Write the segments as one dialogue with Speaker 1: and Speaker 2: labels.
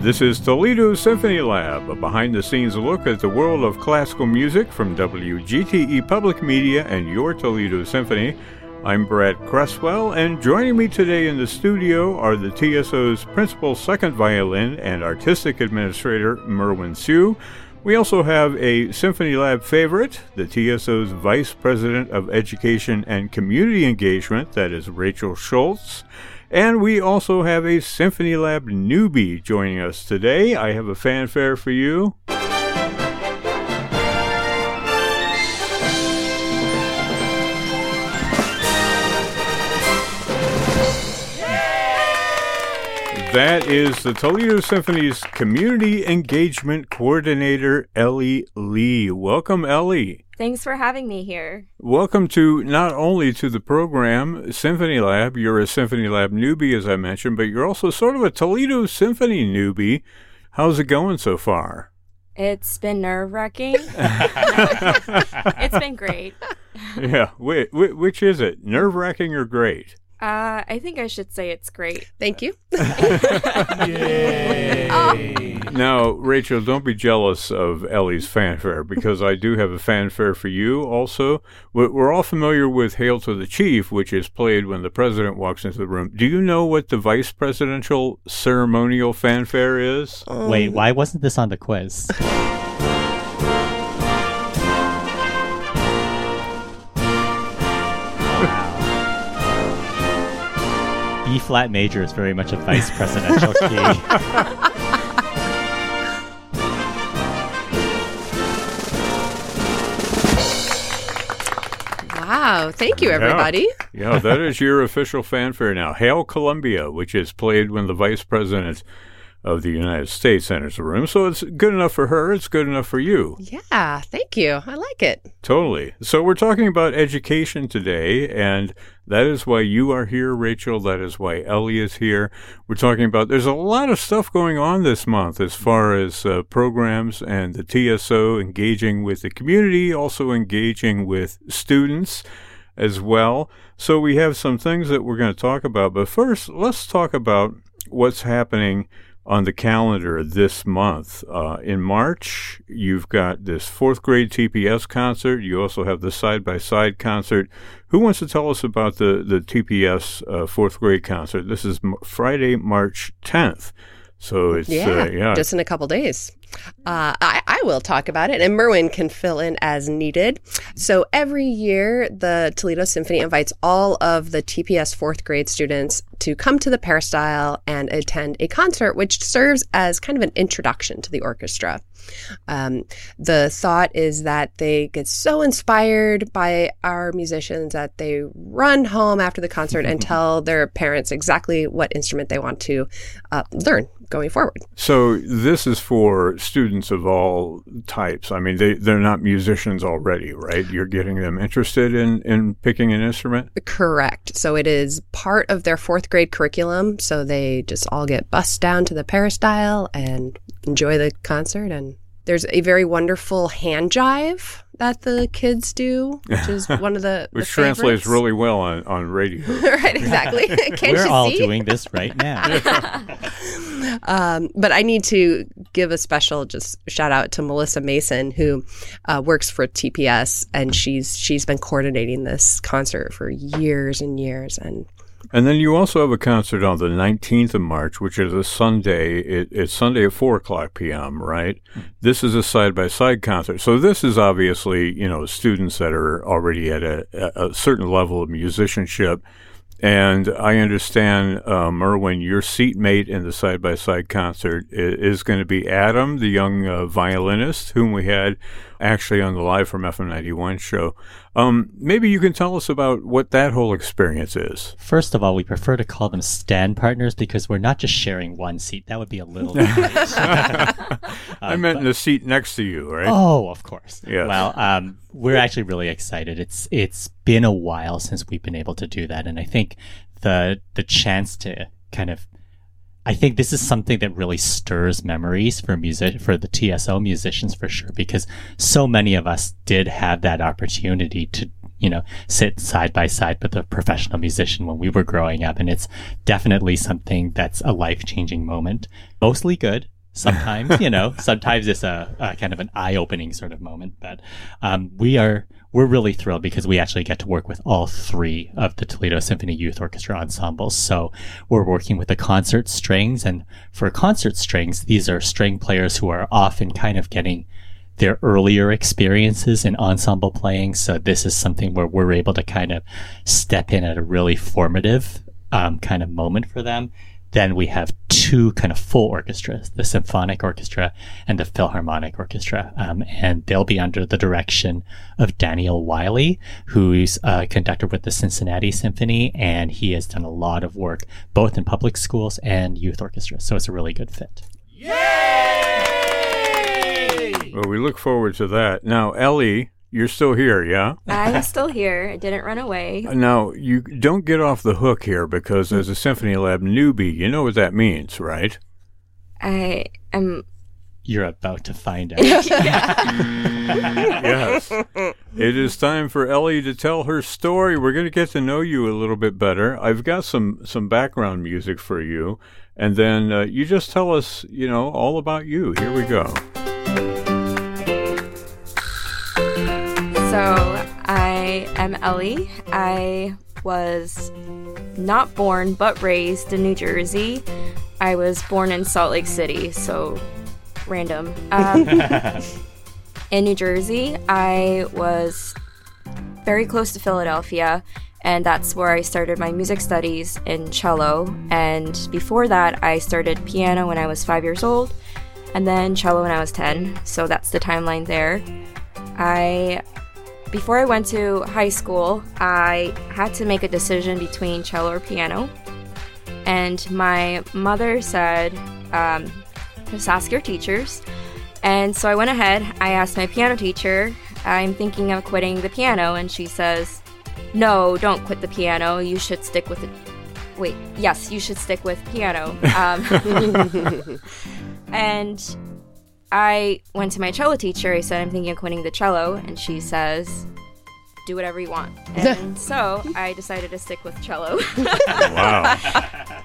Speaker 1: This is Toledo Symphony Lab, a behind the scenes look at the world of classical music from WGTE Public Media and your Toledo Symphony. I'm Brad Cresswell, and joining me today in the studio are the TSO's principal second violin and artistic administrator, Merwin Siu. We also have a Symphony Lab favorite, the TSO's Vice President of Education and Community Engagement, that is Rachel Schultz. And we also have a Symphony Lab newbie joining us today. I have a fanfare for you. That is the Toledo Symphony's Community Engagement Coordinator, Ellie Lee. Welcome, Ellie.
Speaker 2: Thanks for having me here.
Speaker 1: Welcome to not only to the program Symphony Lab, you're a Symphony Lab newbie, as I mentioned, but you're also sort of a Toledo Symphony newbie. How's it going so far?
Speaker 2: It's been nerve wracking. it's been great.
Speaker 1: Yeah. Wait, which is it? Nerve wracking or great?
Speaker 2: Uh, I think I should say it's great.
Speaker 3: Thank you.
Speaker 1: Yay! Now, Rachel, don't be jealous of Ellie's fanfare because I do have a fanfare for you also. We're all familiar with Hail to the Chief, which is played when the president walks into the room. Do you know what the vice presidential ceremonial fanfare is?
Speaker 4: Um, Wait, why wasn't this on the quiz? B flat major is very much a vice presidential key.
Speaker 3: Wow, thank you, everybody.
Speaker 1: Yeah. yeah, that is your official fanfare now. Hail Columbia, which is played when the vice president of the United States enters the room. So it's good enough for her. It's good enough for you.
Speaker 3: Yeah, thank you. I like it.
Speaker 1: Totally. So we're talking about education today, and that is why you are here, Rachel. That is why Ellie is here. We're talking about there's a lot of stuff going on this month as far as uh, programs and the TSO engaging with the community, also engaging with students as well. So we have some things that we're going to talk about. But first, let's talk about what's happening on the calendar this month. Uh, in March, you've got this fourth grade TPS concert. You also have the side by side concert. Who wants to tell us about the, the TPS uh, fourth grade concert? This is M- Friday, March 10th. So it's
Speaker 3: yeah, uh, yeah, just in a couple days. Uh, I, I, will talk about it, and Merwin can fill in as needed. So every year, the Toledo Symphony invites all of the TPS fourth grade students to come to the peristyle and attend a concert, which serves as kind of an introduction to the orchestra. Um, the thought is that they get so inspired by our musicians that they run home after the concert and tell their parents exactly what instrument they want to uh, learn going forward.
Speaker 1: So this is for students of all types. I mean, they, they're not musicians already, right? You're getting them interested in, in picking an instrument?
Speaker 3: Correct. So it is part of their fourth grade curriculum. So they just all get bussed down to the peristyle and enjoy the concert and there's a very wonderful hand jive that the kids do, which is one of the
Speaker 1: which the translates really well on, on radio.
Speaker 3: right, exactly.
Speaker 4: Can't We're all see? doing this right now.
Speaker 3: um, but I need to give a special just shout out to Melissa Mason, who uh, works for TPS, and she's she's been coordinating this concert for years and years, and
Speaker 1: and then you also have a concert on the 19th of March, which is a Sunday. It, it's Sunday at 4 o'clock p.m., right? This is a side by side concert. So this is obviously, you know, students that are already at a, a certain level of musicianship. And I understand, uh, Merwin, your seatmate in the side by side concert is, is, going to be Adam, the young uh, violinist, whom we had actually on the Live from FM 91 show. Um, maybe you can tell us about what that whole experience is.
Speaker 4: First of all, we prefer to call them stand partners because we're not just sharing one seat. That would be a little. I
Speaker 1: um, meant but, the seat next to you, right?
Speaker 4: Oh, of course. Yeah. Well, um, we're actually really excited. It's it's been a while since we've been able to do that, and I think the the chance to kind of I think this is something that really stirs memories for music for the TSO musicians for sure because so many of us did have that opportunity to you know, sit side by side with a professional musician when we were growing up. And it's definitely something that's a life changing moment. Mostly good. Sometimes, you know, sometimes it's a, a, kind of an eye opening sort of moment, but um, we are we're really thrilled because we actually get to work with all three of the Toledo Symphony Youth Orchestra ensembles. So we're working with the concert strings, and for concert strings, these are string players who are often kind of getting their earlier experiences in ensemble playing. So this is something where we're able to kind of step in at a really formative um, kind of moment for them. Then we have two kind of full orchestras, the Symphonic Orchestra and the Philharmonic Orchestra. Um, and they'll be under the direction of Daniel Wiley, who's a conductor with the Cincinnati Symphony. And he has done a lot of work both in public schools and youth orchestras. So it's a really good fit. Yay!
Speaker 1: Well, we look forward to that. Now, Ellie, you're still here, yeah?
Speaker 2: I'm still here. I didn't run away.
Speaker 1: Now, you don't get off the hook here because as a Symphony Lab newbie, you know what that means, right?
Speaker 2: I am.
Speaker 4: You're about to find out.
Speaker 1: yes. It is time for Ellie to tell her story. We're going to get to know you a little bit better. I've got some some background music for you, and then uh, you just tell us, you know, all about you. Here we go.
Speaker 2: So, I am Ellie. I was not born but raised in New Jersey. I was born in Salt Lake City, so random. Um, in New Jersey, I was very close to Philadelphia, and that's where I started my music studies in cello. And before that, I started piano when I was five years old, and then cello when I was 10. So that's the timeline there. I before I went to high school, I had to make a decision between cello or piano. And my mother said, um, just ask your teachers. And so I went ahead, I asked my piano teacher, I'm thinking of quitting the piano. And she says, No, don't quit the piano. You should stick with it. Wait, yes, you should stick with piano. Um, and I went to my cello teacher. I said, I'm thinking of quitting the cello. And she says, do whatever you want. And so I decided to stick with cello.
Speaker 1: wow.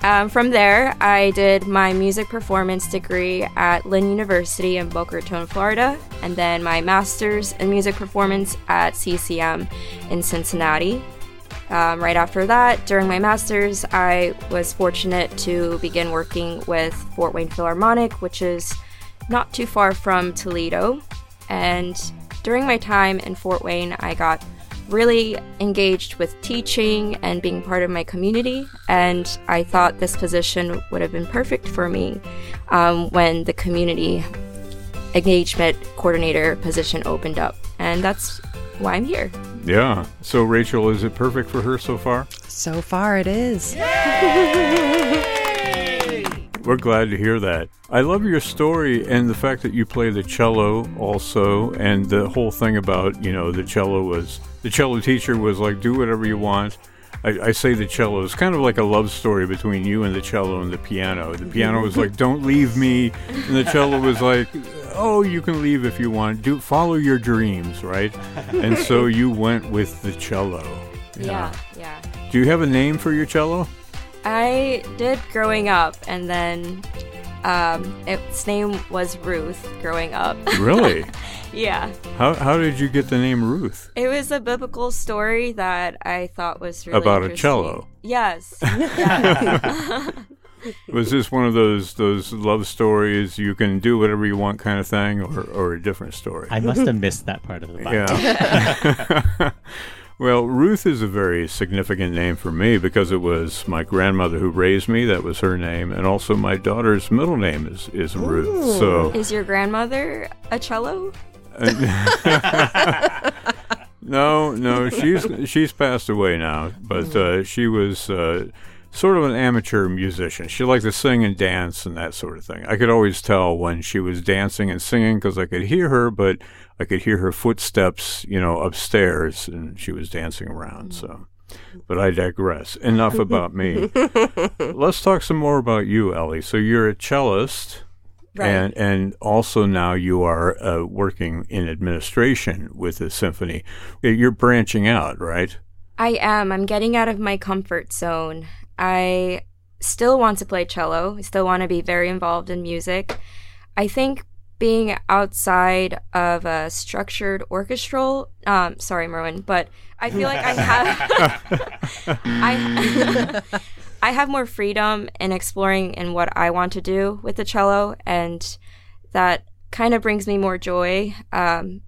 Speaker 2: Um, from there, I did my music performance degree at Lynn University in Boca Raton, Florida, and then my master's in music performance at CCM in Cincinnati. Um, right after that, during my master's, I was fortunate to begin working with Fort Wayne Philharmonic, which is not too far from Toledo. And during my time in Fort Wayne, I got really engaged with teaching and being part of my community. And I thought this position would have been perfect for me um, when the community engagement coordinator position opened up. And that's why I'm here.
Speaker 1: Yeah. So, Rachel, is it perfect for her so far?
Speaker 3: So far, it is.
Speaker 1: We're glad to hear that. I love your story and the fact that you play the cello also, and the whole thing about, you know, the cello was, the cello teacher was like, do whatever you want. I, I say the cello is kind of like a love story between you and the cello and the piano. The piano was like, don't leave me. And the cello was like, oh, you can leave if you want. Do follow your dreams, right? And so you went with the cello.
Speaker 2: Yeah, yeah.
Speaker 1: Do you have a name for your cello?
Speaker 2: I did growing up, and then um, its name was Ruth growing up.
Speaker 1: Really?
Speaker 2: yeah.
Speaker 1: How, how did you get the name Ruth?
Speaker 2: It was a biblical story that I thought was really
Speaker 1: About a cello.
Speaker 2: Yes. Yeah.
Speaker 1: Was this one of those those love stories you can do whatever you want kind of thing, or, or a different story?
Speaker 4: I must have missed that part of the Bible.
Speaker 1: Yeah. well, Ruth is a very significant name for me because it was my grandmother who raised me. That was her name, and also my daughter's middle name is is Ruth. So
Speaker 2: Is your grandmother a cello?
Speaker 1: no, no, she's she's passed away now, but uh, she was uh, sort of an amateur musician. She liked to sing and dance and that sort of thing. I could always tell when she was dancing and singing because I could hear her, but I could hear her footsteps, you know, upstairs, and she was dancing around. So, but I digress. Enough about me. Let's talk some more about you, Ellie. So you're a cellist.
Speaker 2: Right.
Speaker 1: And and also now you are uh, working in administration with the symphony. You're branching out, right?
Speaker 2: I am. I'm getting out of my comfort zone. I still want to play cello. I still want to be very involved in music. I think being outside of a structured orchestral, um, sorry, Merwin, but I feel like I have, I, I have more freedom in exploring in what I want to do with the cello, and that kind of brings me more joy um,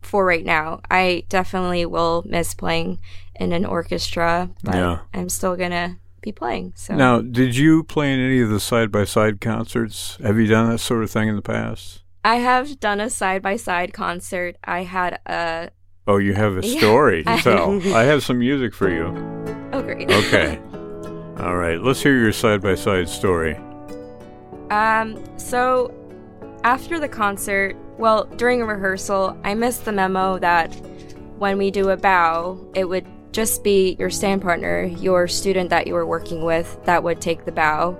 Speaker 2: for right now. I definitely will miss playing in an orchestra, but
Speaker 1: Yeah.
Speaker 2: I'm still gonna be playing. So
Speaker 1: Now, did you play in any of the side by side concerts? Have you done that sort of thing in the past?
Speaker 2: I have done a side by side concert. I had a
Speaker 1: Oh, you have a
Speaker 2: Yeah.
Speaker 1: story to tell. I have some music for you.
Speaker 2: oh great.
Speaker 1: Okay. All right. Let's hear your side by side story.
Speaker 2: Um, so after the concert, well, during a rehearsal, I missed the memo that when we do a bow, it would just be your stand partner, your student that you were working with, that would take the bow.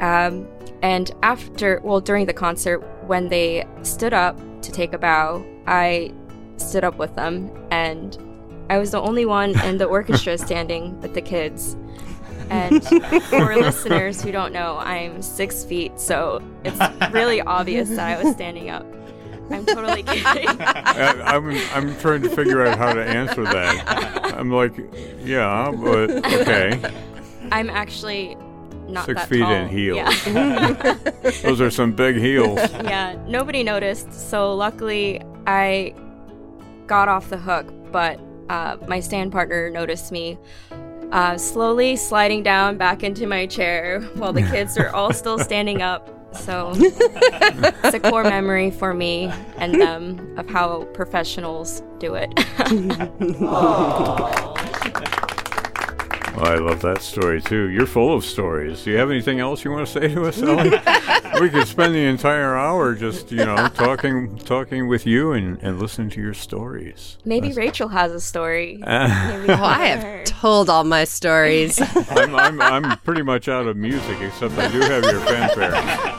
Speaker 2: Um, and after, well, during the concert, when they stood up to take a bow, I stood up with them, and I was the only one in the orchestra standing with the kids. And for listeners who don't know, I'm six feet, so it's really obvious that I was standing up. I'm totally kidding.
Speaker 1: I, I'm I'm trying to figure out how to answer that. I'm like, yeah, but okay.
Speaker 2: I'm actually not
Speaker 1: Six
Speaker 2: that
Speaker 1: feet
Speaker 2: tall.
Speaker 1: in heels.
Speaker 2: Yeah.
Speaker 1: Those are some big heels.
Speaker 2: yeah, nobody noticed. So luckily, I got off the hook, but uh, my stand partner noticed me. Uh, slowly sliding down back into my chair while the kids are all still standing up. So it's a core memory for me and them of how professionals do it.
Speaker 1: Well, I love that story too. You're full of stories. Do you have anything else you want to say to us, Ellie? we could spend the entire hour just, you know, talking talking with you and, and listening to your stories.
Speaker 2: Maybe Rachel has a story.
Speaker 1: Uh,
Speaker 2: Maybe
Speaker 3: Oh, I have told all my stories.
Speaker 1: I'm, I'm, I'm pretty much out of music, except I do have your fanfare.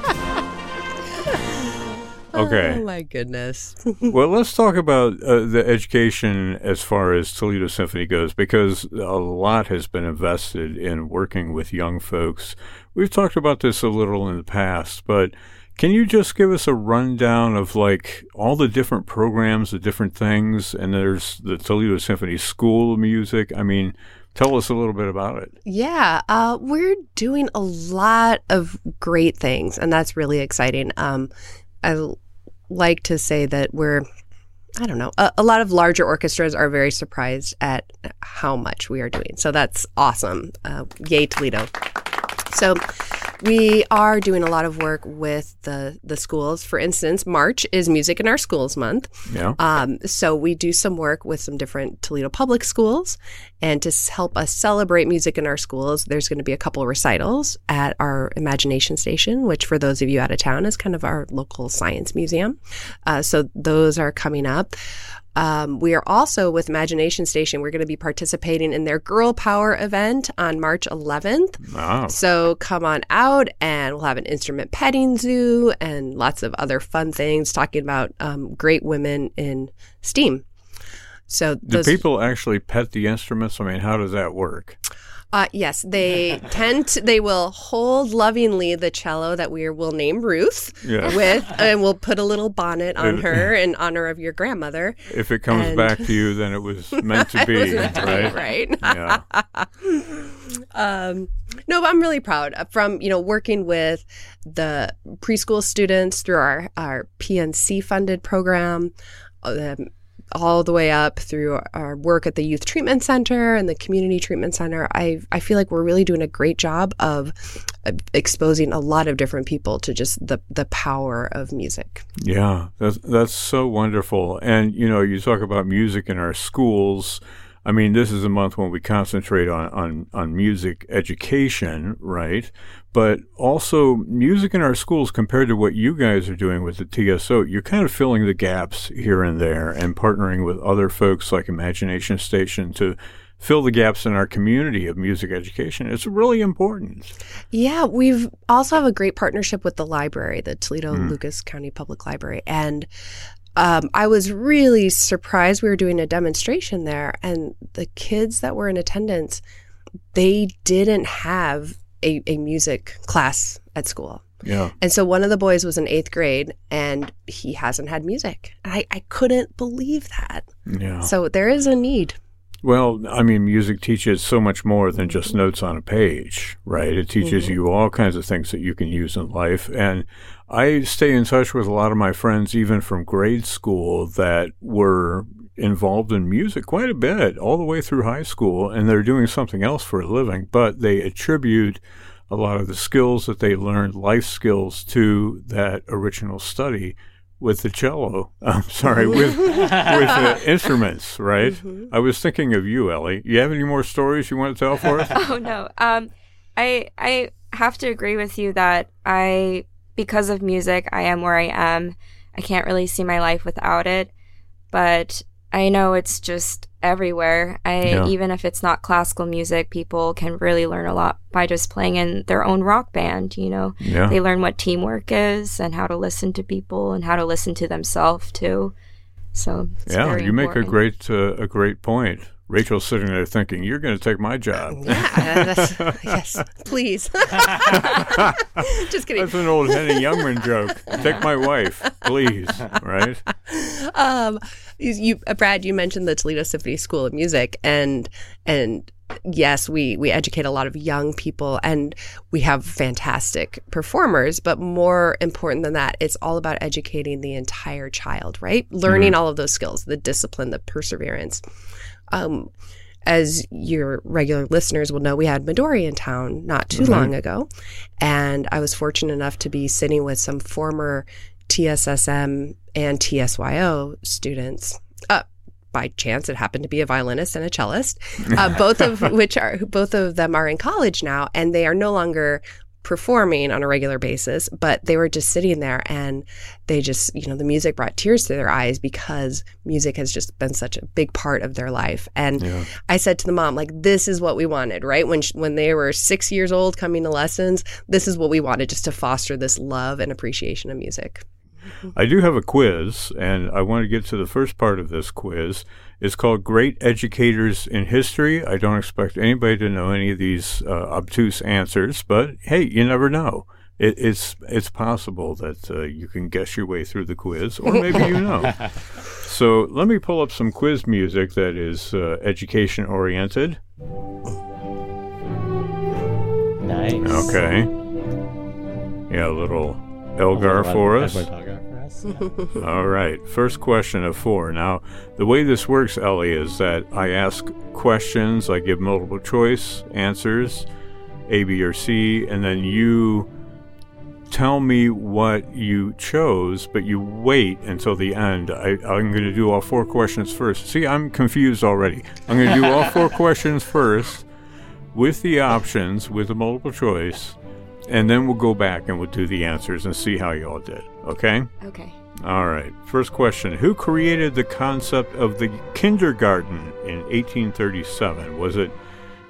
Speaker 1: Okay.
Speaker 3: Oh my goodness.
Speaker 1: Well, let's talk about uh, the education as far as Toledo Symphony goes, because a lot has been invested in working with young folks. We've talked about this a little in the past, but can you just give us a rundown of like all the different programs, the different things? And there's the Toledo Symphony School of Music. I mean, tell us a little bit about it.
Speaker 3: Yeah, uh, we're doing a lot of great things, and that's really exciting. Um, I l- like to say that we're, I don't know, a, a lot of larger orchestras are very surprised at how much we are doing. So that's awesome. Uh, yay, Toledo. So we are doing a lot of work with the the schools. For instance, March is Music in Our Schools Month.
Speaker 1: Yeah.
Speaker 3: Um, so we do some work with some different Toledo public schools, and to help us celebrate music in our schools, there's going to be a couple of recitals at our Imagination Station, which for those of you out of town is kind of our local science museum. Uh, so those are coming up. Um, we are also with Imagination Station. We're going to be participating in their Girl Power event on March 11th.
Speaker 1: Wow.
Speaker 3: So come on out, and we'll have an instrument petting zoo and lots of other fun things talking about um, great women in STEAM. So
Speaker 1: Do people actually pet the instruments? I mean, how does that work?
Speaker 3: uh, yes, they tend to, they will hold lovingly the cello that we will name Ruth
Speaker 1: Yeah.
Speaker 3: with, and we'll put a little bonnet on
Speaker 1: Uh,
Speaker 3: her in honor of your grandmother.
Speaker 1: If it comes
Speaker 3: And-
Speaker 1: back to you, then it was meant to
Speaker 3: It was
Speaker 1: be,
Speaker 3: meant to be,
Speaker 1: right?
Speaker 3: right?
Speaker 1: Yeah.
Speaker 3: um, no, but I'm really proud uh, from you know working with the preschool students through our our PNC funded program, um, all the way up through our work at the youth treatment center and the community treatment center. I I feel like we're really doing a great job of exposing a lot of different people to just the the power of music.
Speaker 1: Yeah, that's that's so wonderful. And you know, you talk about music in our schools. I mean, this is a month when we concentrate on on on music education, right? But also music in our schools compared to what you guys are doing with the TSO, you're kind of filling the gaps here and there and partnering with other folks like Imagination Station to fill the gaps in our community of music education. It's really important.
Speaker 3: Yeah, we've also have a great partnership with the library, the Toledo mm. Lucas County Public Library, and um, I was really surprised. We were doing a demonstration there, and the kids that were in attendance, they didn't have a, a music class at school.
Speaker 1: Yeah.
Speaker 3: And so one of the boys was in eighth grade and he hasn't had music. I, I couldn't believe that.
Speaker 1: Yeah.
Speaker 3: So there is a need.
Speaker 1: Well, I mean, music teaches so much more than just notes on a page, right? It teaches mm-hmm. you all kinds of things that you can use in life. And I stay in touch with a lot of my friends, even from grade school, that were involved in music quite a bit all the way through high school, and they're doing something else for a living, but they attribute a lot of the skills that they learned, life skills, to that original study with the cello. I'm sorry, with with the instruments, right? Mm-hmm. I was thinking of you, Ellie. You have any more stories you want to tell for us?
Speaker 2: oh no, um, I I have to agree with you that I because of music I am where I am. I can't really see my life without it, but I know it's just everywhere. I yeah. even if it's not classical music, people can really learn a lot by just playing in their own rock band, you know.
Speaker 1: Yeah.
Speaker 2: They learn what teamwork is and how to listen to people and how to listen to themselves too. So
Speaker 1: Yeah, you
Speaker 2: important.
Speaker 1: make a great uh, a great point. Rachel's sitting there thinking, "You're going to take my job."
Speaker 3: Yeah, yes, please. Just kidding.
Speaker 1: That's an old Henny Youngman joke. Take my wife, please. Right?
Speaker 3: Um, you, uh, Brad, you mentioned the Toledo Symphony School of Music, and and yes, we we educate a lot of young people, and we have fantastic performers. But more important than that, it's all about educating the entire child, right? Learning mm-hmm. all of those skills, the discipline, the perseverance. Um, as your regular listeners will know, we had Midori in town not too mm-hmm. long ago. And I was fortunate enough to be sitting with some former TSSM and TSYO students. Uh, by chance, it happened to be a violinist and a cellist, uh, both of which are both of them are in college now, and they are no longer performing on a regular basis, but they were just sitting there and they just, you know, the music brought tears to their eyes because music has just been such a big part of their life. And yeah. I said to the mom, like, this is what we wanted, right? When, when they were six years old coming to lessons, this is what we wanted just to foster this love and appreciation of music.
Speaker 1: I do have a quiz, and I want to get to the first part of this quiz. It's called Great Educators in History. I don't expect anybody to know any of these uh, obtuse answers, but hey, you never know. It, it's it's possible that uh, you can guess your way through the quiz, or maybe you know. so let me pull up some quiz music that is uh, education oriented.
Speaker 4: Nice.
Speaker 1: Okay. Yeah, a little Elgar for us. All right. First question of four. Now, the way this works, Ellie, is that I ask questions, I give multiple choice answers, A, B, or C, and then you tell me what you chose, but you wait until the end. I, am going to do all four questions first. See, I'm confused already. I'm going to do all four questions first with the options, with the multiple choice, and then we'll go back and we'll do the answers and see how you all did. Okay?
Speaker 2: Okay.
Speaker 1: All right. First question Who created the concept of the kindergarten in 1837? Was it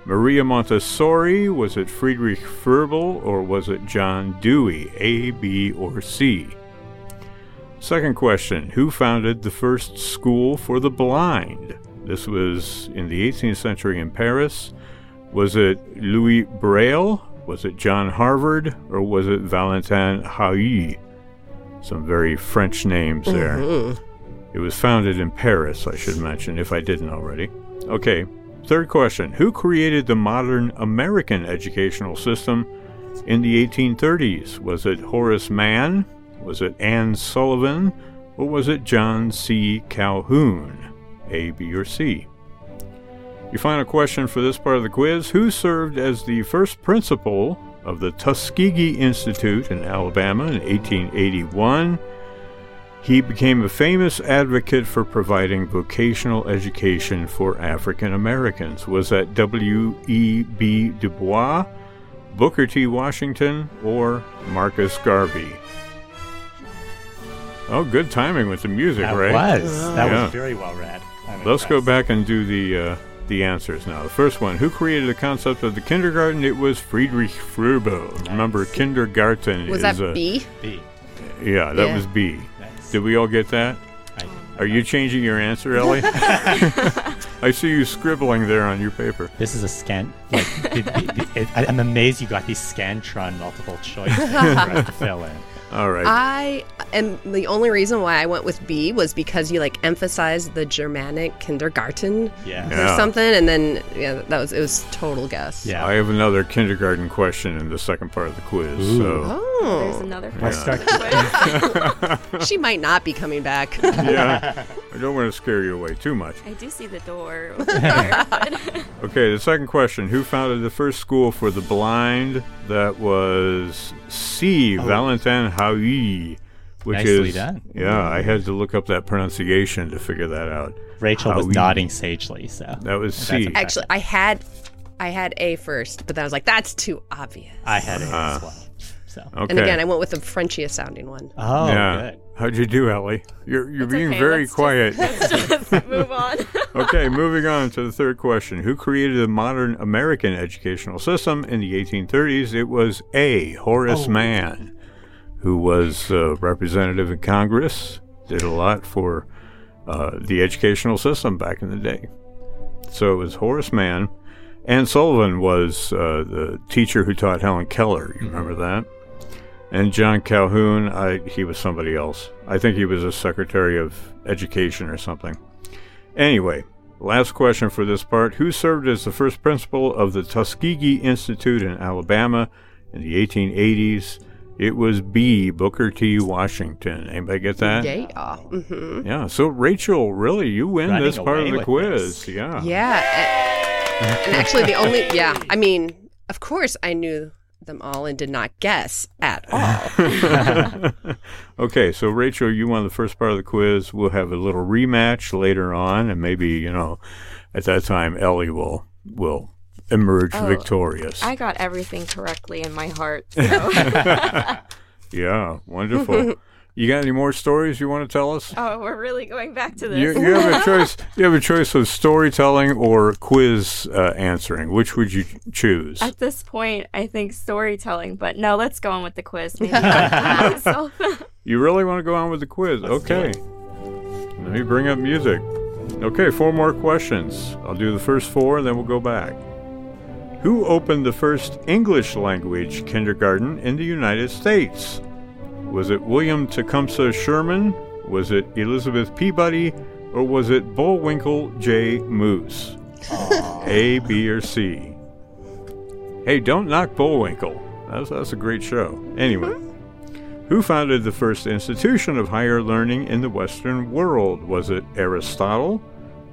Speaker 1: Maria Montessori? Was it Friedrich Froebel? Or was it John Dewey? A, B, or C? Second question Who founded the first school for the blind? This was in the 18th century in Paris. Was it Louis Braille? Was it John Harvard? Or was it Valentin Haüy? Some very French names there. Mm-hmm. It was founded in Paris, I should mention, if I didn't already. Okay, third question Who created the modern American educational system in the 1830s? Was it Horace Mann? Was it Anne Sullivan? Or was it John C. Calhoun? A, B, or C? Your final question for this part of the quiz Who served as the first principal of the Tuskegee Institute in Alabama in 1881. He became a famous advocate for providing vocational education for African Americans. Was that W.E.B. Du Bois, Booker T. Washington, or Marcus Garvey? Oh, good timing with the music,
Speaker 4: that
Speaker 1: right?
Speaker 4: Was. That yeah. was very well read.
Speaker 1: Let's go back and do the uh, the answers now. The first one Who created the concept of the kindergarten? It was Friedrich Froebel. Remember, kindergarten
Speaker 3: Was
Speaker 1: is
Speaker 3: that
Speaker 1: a.
Speaker 3: B?
Speaker 4: B.
Speaker 1: Yeah, that
Speaker 3: Yeah.
Speaker 1: was B.
Speaker 4: Nice.
Speaker 1: Did we all get that? Are you changing your answer, Ellie? I see you scribbling there on your paper.
Speaker 4: This is a scan. Like, the, the, the, it, I- I'm amazed you got these Scantron multiple choice things for us to fill in.
Speaker 1: All right.
Speaker 3: I and the only reason why I went with B was because you like emphasized the Germanic kindergarten
Speaker 4: Yeah.
Speaker 1: Yeah.
Speaker 3: or something, and then yeah, that was it was total guess.
Speaker 4: Yeah.
Speaker 1: I have another kindergarten question in the second part of the quiz.
Speaker 4: Ooh.
Speaker 1: So, oh.
Speaker 2: There's
Speaker 3: Oh,
Speaker 2: another
Speaker 4: Let's
Speaker 2: person.
Speaker 4: start.
Speaker 3: she might not be coming back.
Speaker 1: yeah, I don't want to scare you away too much.
Speaker 2: I do see the door over there. but-
Speaker 1: Okay, the second question Who founded the first school for the blind? That was C. Oh. Valentin Haüy. Which
Speaker 4: Nicely
Speaker 1: is,
Speaker 4: done.
Speaker 1: Yeah, I had to look up that pronunciation to figure that out.
Speaker 4: Rachel was nodding sagely, so
Speaker 1: That was
Speaker 4: That's
Speaker 1: C.
Speaker 4: a-
Speaker 3: Actually, I had I had A first, but then I was like, that's too obvious.
Speaker 4: I had it as ah. well. So.
Speaker 1: Okay.
Speaker 3: And again, I went with the Frenchiest sounding one.
Speaker 4: Oh,
Speaker 1: yeah.
Speaker 4: good.
Speaker 1: How'd you do, Ellie? You're you're
Speaker 2: It's
Speaker 1: being
Speaker 2: okay,
Speaker 1: very
Speaker 2: let's just-
Speaker 1: quiet.
Speaker 2: Let's just move on.
Speaker 1: okay, moving on to the third question. Who created the modern American educational system in the 1830s? It was A. Horace
Speaker 4: Oh.
Speaker 1: Mann, who was a representative in Congress, did a lot for uh, the educational system back in the day. So it was Horace Mann. Anne Sullivan was uh, the teacher who taught Helen Keller. You remember that? And John Calhoun, I, he was somebody else. I think he was a secretary of education or something. Anyway, last question for this part. Who served as the first principal of the Tuskegee Institute in Alabama in the 1880s? It was B. Booker T. Washington. Anybody get that?
Speaker 3: Yeah. hmm
Speaker 1: Yeah, So Rachel, really, you win
Speaker 4: Running
Speaker 1: this part of the quiz.
Speaker 4: this.
Speaker 1: Yeah.
Speaker 3: Yeah. And, and actually, the only, yeah, I mean, of course I knew them all and did not guess at all.
Speaker 1: okay, so Rachel, you won the first part of the quiz. We'll have a little rematch later on, and maybe you know, at that time, Ellie will will emerge
Speaker 2: Oh,
Speaker 1: victorious.
Speaker 2: I got everything correctly in my heart. So.
Speaker 1: yeah, wonderful. You got any more stories you want to tell us?
Speaker 2: oh, we're really going back to this.
Speaker 1: You, you have a choice. You have a choice of storytelling or quiz uh, answering. Which would you choose?
Speaker 2: At this point, I think storytelling, but no, let's go on with the quiz. Maybe
Speaker 1: You really want to go on with the quiz? okay. Let me bring up music. Okay, four more questions. I'll do the first four, and then we'll go back. Who opened the first English language kindergarten in the United States? Was it William Tecumseh Sherman? Was it Elizabeth Peabody? Or was it Bullwinkle J. Moose? A, B, or C? Hey, don't knock Bullwinkle. That's, that's a great show. Anyway. Who founded the first institution of higher learning in the Western world? Was it Aristotle?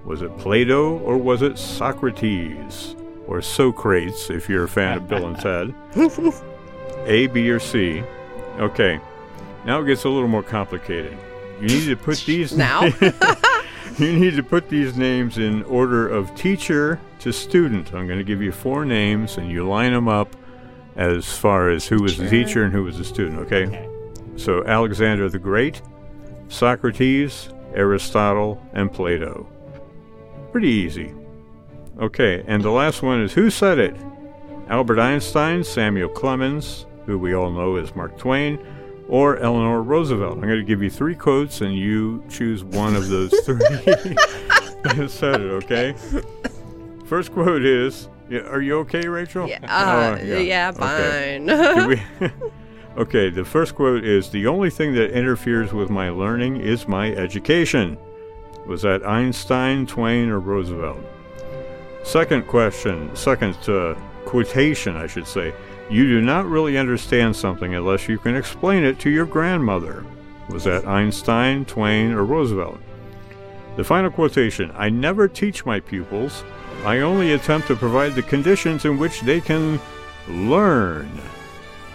Speaker 1: Was it Plato? Or was it Socrates? Or Socrates, if you're a fan of Bill and Ted? A, B, or C? Okay, now it gets a little more complicated. You need to put these
Speaker 3: Now?
Speaker 1: you need to put these names in order of teacher to student. I'm going to give you four names, and you line them up as far as who was the teacher and who was the student. Okay.
Speaker 4: Okay.
Speaker 1: So Alexander the Great, Socrates, Aristotle, and Plato. Pretty easy. Okay, and the last one is who said it? Albert Einstein, Samuel Clemens, who we all know as Mark Twain, or Eleanor Roosevelt. I'm going to give you three quotes, and you choose one of those three that said it. Okay. First quote is. Are you okay, Rachel?
Speaker 3: Yeah, uh,
Speaker 1: Oh,
Speaker 3: yeah.
Speaker 1: Okay.
Speaker 3: fine.
Speaker 1: We- okay, the first quote is The only thing that interferes with my learning is my education. Was that Einstein, Twain, or Roosevelt? Second question, second uh, quotation, I should say. You do not really understand something unless you can explain it to your grandmother. Was that Einstein, Twain, or Roosevelt? The final quotation I never teach my pupils. I only attempt to provide the conditions in which they can learn.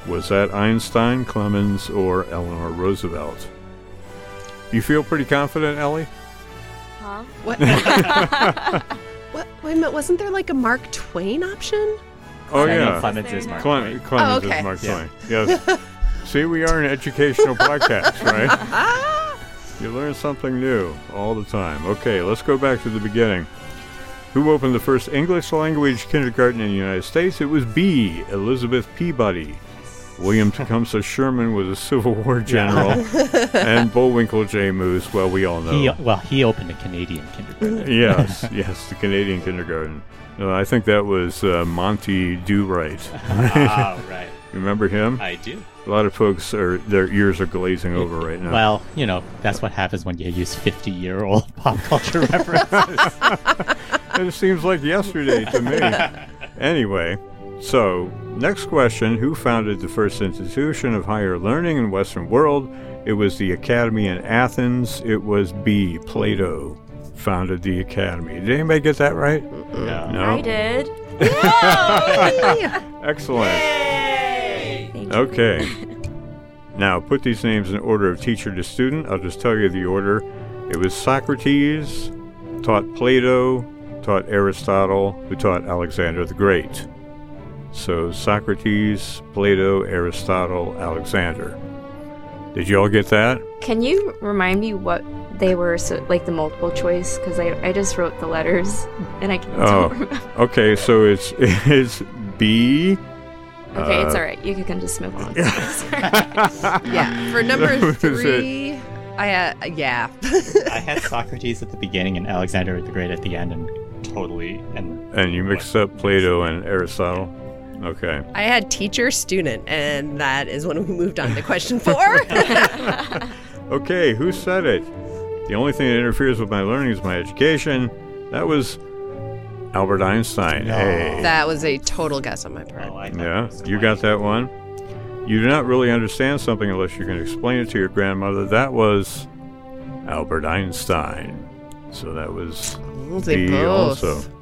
Speaker 1: Was that Einstein, Clemens, or Eleanor Roosevelt? You feel pretty confident, Ellie?
Speaker 2: Huh?
Speaker 3: what? what? Wait a minute. Wasn't there like a Mark Twain option?
Speaker 1: Oh,
Speaker 4: I
Speaker 1: yeah.
Speaker 4: Clemens is Mark
Speaker 1: Clem-
Speaker 4: Twain.
Speaker 1: Clemens
Speaker 3: Oh, okay.
Speaker 1: is Mark
Speaker 4: Yeah.
Speaker 1: Twain. Yes. See, we are an educational podcast, right? You learn something new all the time. Okay, let's go back to the beginning. Who opened the first English language kindergarten in the United States? It was B. Elizabeth Peabody. William Tecumseh Sherman was a Civil War general, and Bullwinkle J. Moose. Well, we all know.
Speaker 4: He, well, he opened a Canadian kindergarten.
Speaker 1: yes, yes, the Canadian kindergarten. Uh, I think that was uh, Monty Do Right.
Speaker 4: oh, right.
Speaker 1: Remember him?
Speaker 4: I do.
Speaker 1: A lot of folks are their ears are glazing over right now.
Speaker 4: Well, you know that's what happens when you use fifty-year-old pop culture references.
Speaker 1: it seems like yesterday to me. anyway, so next question: Who founded the first institution of higher learning in Western world? It was the Academy in Athens. It was B. Plato founded the Academy. Did anybody get that right?
Speaker 4: No.
Speaker 1: No.
Speaker 2: I did.
Speaker 1: Excellent.
Speaker 2: Thank you.
Speaker 1: Okay. Now put these names in order of teacher to student. I'll just tell you the order. It was Socrates, taught Plato, taught Aristotle, who taught Alexander the Great. So Socrates, Plato, Aristotle, Alexander. Did you all get that?
Speaker 2: Can you remind me what they were, so, like the multiple choice? Because I, I just wrote the letters and I can't
Speaker 1: Oh.
Speaker 2: remember.
Speaker 1: Okay, so it's it's B.
Speaker 2: Okay, it's
Speaker 1: Uh,
Speaker 2: all right. You can just move on.
Speaker 3: Yeah. For number
Speaker 1: That was it.
Speaker 3: three, I uh, yeah.
Speaker 4: I had Socrates at the beginning and Alexander the Great at the end, and totally and
Speaker 1: And you mixed up Plato and Aristotle. Okay.
Speaker 3: I had teacher student, and that is when we moved on to question four.
Speaker 1: Okay, who said it? The only thing that interferes with my learning is my education. That was Albert Einstein.
Speaker 4: No.
Speaker 1: Hey.
Speaker 3: that was a total guess on my part.
Speaker 4: oh, I thought it
Speaker 1: Yeah, you got that one. You do not really understand something unless you can explain it to your grandmother. That was Albert Einstein. So that was
Speaker 3: We'll say
Speaker 1: B
Speaker 3: both.
Speaker 1: also.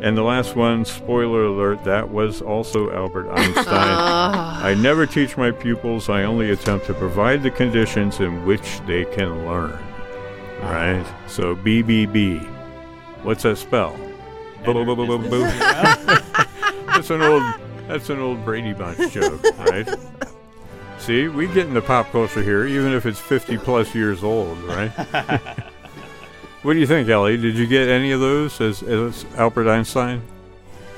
Speaker 1: And the last one, spoiler alert, that was also Albert Einstein. I never teach my pupils. I only attempt to provide the conditions in which they can learn. Right? So BBB. What's that spell? That's an old that's an old Brady Bunch joke, right? See, we get into pop culture here, even if it's 50 plus years old, right? what do you think, Ellie? Did you get any of those as, as Albert Einstein?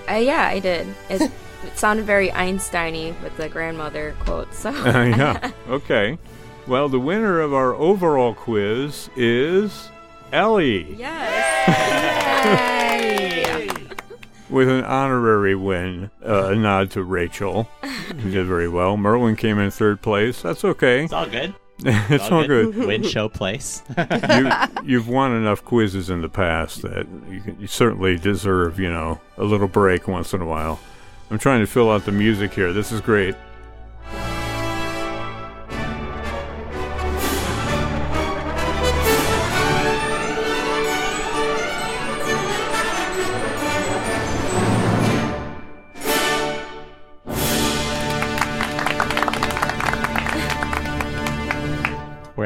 Speaker 2: Uh, yeah, I did. It, it sounded very Einstein-y with the grandmother quote. So
Speaker 1: Uh, yeah. Okay. Well, the winner of our overall quiz is Ellie
Speaker 2: yes.
Speaker 1: with an honorary win. Uh, a nod to Rachel. who did very well. Merlin came in third place. That's okay.
Speaker 4: It's all good.
Speaker 1: it's all good.
Speaker 4: Win show place.
Speaker 1: you, you've won enough quizzes in the past that you, can, you certainly deserve, you know, a little break once in a while. I'm trying to fill out the music here. This is great.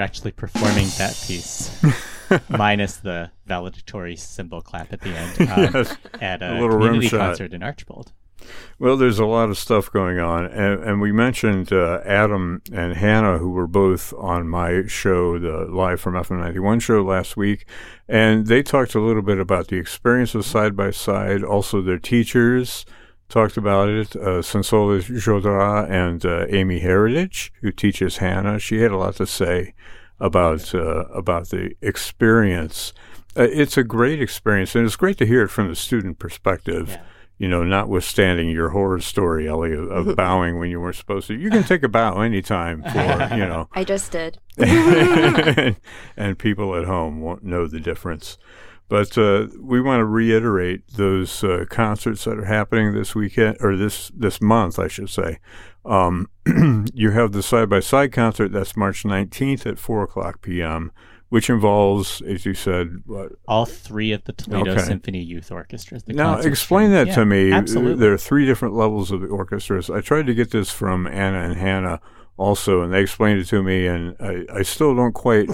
Speaker 4: We're actually performing that piece, minus the valedictory cymbal clap at the end, um,
Speaker 1: Yes.
Speaker 4: at a,
Speaker 1: A little
Speaker 4: community concert in Archbold.
Speaker 1: Well, there's a lot of stuff going on, and, and we mentioned uh, Adam and Hannah, who were both on my show, the Live from FM91 show last week, and they talked a little bit about the experience of side by side. Also, their teachers talked about it. Uh, Sensola Jodra and uh, Amy Heritage, who teaches Hannah, she had a lot to say about uh, about the experience. Uh, it's a great experience, and it's great to hear it from the student perspective
Speaker 4: Yeah.
Speaker 1: you know, notwithstanding your horror story, Ellie, of, of bowing when you weren't supposed to. You can take a bow anytime for, you know,
Speaker 2: I just did.
Speaker 1: and people at home won't know the difference. But uh, we want to reiterate those uh, concerts that are happening this weekend or this this month, I should say. Um, you have the side by side concert that's March 19th at 4 o'clock p.m., which involves, as you said, what,
Speaker 4: All three of the Toledo
Speaker 1: Okay.
Speaker 4: Symphony Youth Orchestras. The
Speaker 1: Now, explain that
Speaker 4: strings.
Speaker 1: to me.
Speaker 4: Absolutely.
Speaker 1: There are three different levels of the orchestras. I tried to get this from Anna and Hannah also, and they explained it to me, and I, I still don't quite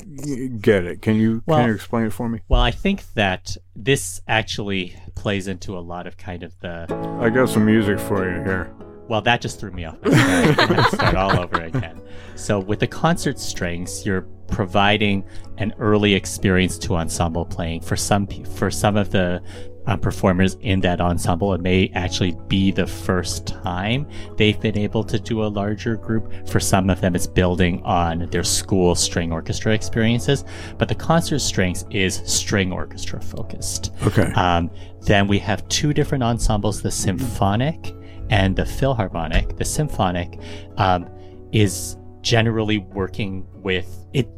Speaker 1: get it. Can you
Speaker 4: Well-
Speaker 1: can you explain it for me?
Speaker 4: Well, I think that this actually plays into a lot of kind of the.
Speaker 1: I got some music for you here.
Speaker 4: Well, that just threw me off. my start. I'm gonna start all over again. So, with the concert strings, you're providing an early experience to ensemble playing for some for some of the um, performers in that ensemble. It may actually be the first time they've been able to do a larger group. For some of them, it's building on their school string orchestra experiences, but the concert strings is string orchestra focused.
Speaker 1: Okay.
Speaker 4: Um, then we have two different ensembles the symphonic and the philharmonic. The symphonic um, is generally working with it.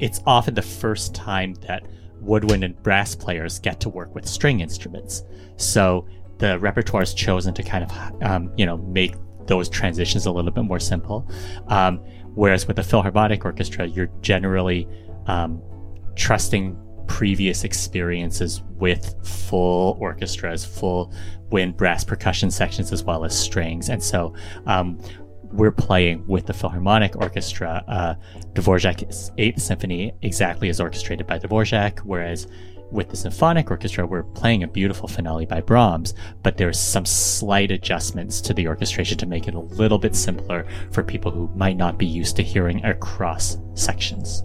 Speaker 4: It's often the first time that woodwind and brass players get to work with string instruments. So the repertoire is chosen to kind of, um, you know, make those transitions a little bit more simple. Um, whereas with the Philharmonic Orchestra, you're generally um, trusting previous experiences with full orchestras, full wind, brass, percussion sections, as well as strings. And so um, we're playing with the Philharmonic Orchestra, uh, Dvorak's Eighth Symphony, exactly as orchestrated by Dvorak, whereas with the symphonic orchestra, we're playing a beautiful finale by Brahms, but there's some slight adjustments to the orchestration to make it a little bit simpler for people who might not be used to hearing across sections.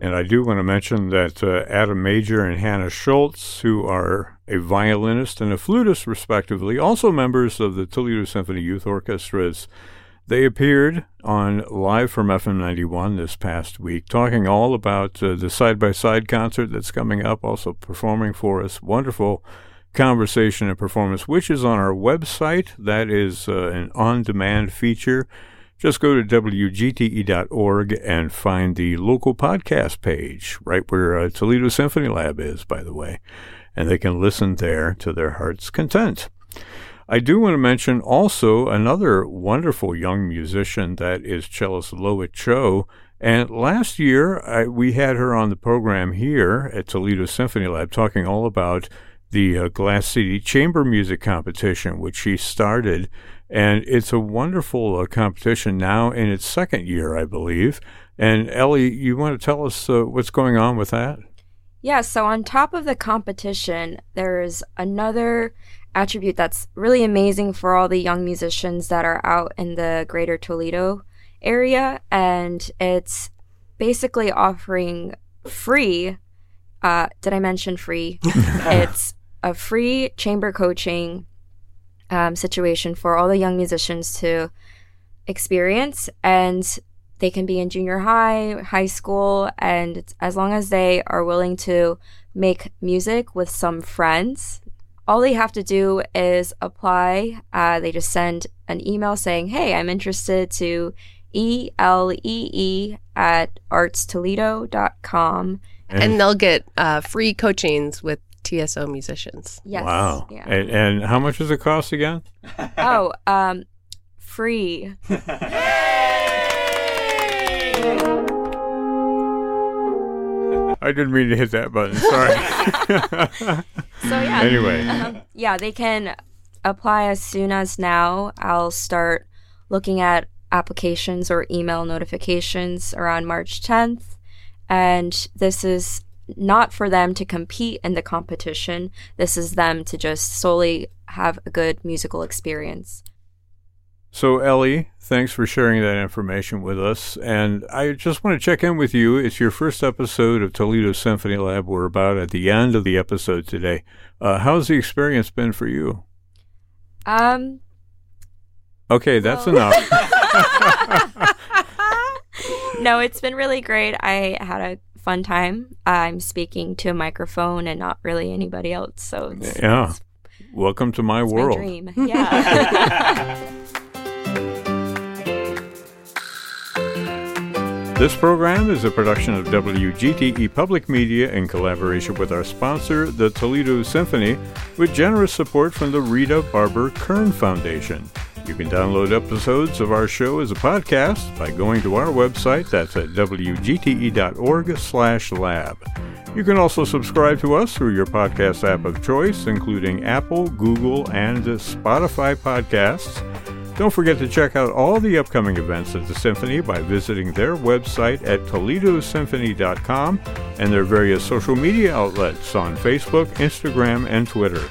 Speaker 1: And I do want to mention that uh, Adam Major and Hannah Schultz, who are a violinist and a flutist, respectively, also members of the Toledo Symphony Youth Orchestras, they appeared on Live from FM 91 this past week, talking all about uh, the side by side concert that's coming up, also performing for us. Wonderful conversation and performance, which is on our website. That is uh, an on demand feature. Just go to WGTE.org and find the local podcast page, right where uh, Toledo Symphony Lab is, by the way. And they can listen there to their heart's content. I do want to mention also another wonderful young musician that is cellist Loa Cho. And last year, I, we had her on the program here at Toledo Symphony Lab talking all about the uh, Glass City Chamber Music Competition, which she started. And it's a wonderful uh, competition now in its second year, I believe. And Ellie, you want to tell us uh, what's going on with that?
Speaker 2: Yeah, so on top of the competition, there's another attribute that's really amazing for all the young musicians that are out in the greater Toledo area. And it's basically offering free. Uh, did I mention free? it's a free chamber coaching um, situation for all the young musicians to experience. And they can be in junior high, high school, and as long as they are willing to make music with some friends, all they have to do is apply. Uh, they just send an email saying, Hey, I'm interested to E L E E at artstoledo.com.
Speaker 3: And, and they'll get uh, free coachings with TSO musicians.
Speaker 2: Yes.
Speaker 1: Wow. Yeah. And, and how much does it cost again?
Speaker 2: oh, um, free.
Speaker 1: I didn't mean to hit that button. Sorry.
Speaker 2: so yeah.
Speaker 1: Anyway.
Speaker 2: Um, yeah, they can apply as soon as now. I'll start looking at applications or email notifications around March 10th. And this is not for them to compete in the competition. This is them to just solely have a good musical experience.
Speaker 1: So, Ellie, thanks for sharing that information with us. And I just want to check in with you. It's your first episode of Toledo Symphony Lab. We're about at the end of the episode today. Uh, how's the experience been for you?
Speaker 2: Um.
Speaker 1: Okay, that's well. enough.
Speaker 2: no, it's been really great. I had a fun time. I'm speaking to a microphone and not really anybody else. So it's,
Speaker 1: yeah.
Speaker 2: It's,
Speaker 1: Welcome to my world.
Speaker 2: My dream. Yeah.
Speaker 1: This program is a production of WGTE Public Media in collaboration with our sponsor, the Toledo Symphony, with generous support from the Rita Barber Kern Foundation. You can download episodes of our show as a podcast by going to our website. That's at wgte.org/lab. You can also subscribe to us through your podcast app of choice, including Apple, Google, and Spotify podcasts. Don't forget to check out all the upcoming events at the Symphony by visiting their website at toledosymphony.com and their various social media outlets on Facebook, Instagram, and Twitter.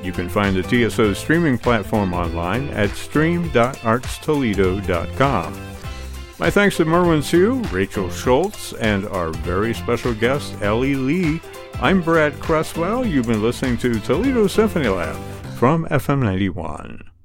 Speaker 1: You can find the TSO streaming platform online at stream.artstoledo.com. My thanks to Merwin Siu, Rachel Schultz, and our very special guest, Ellie Lee, I'm Brad Cresswell. You've been listening to Toledo Symphony Lab from FM 91.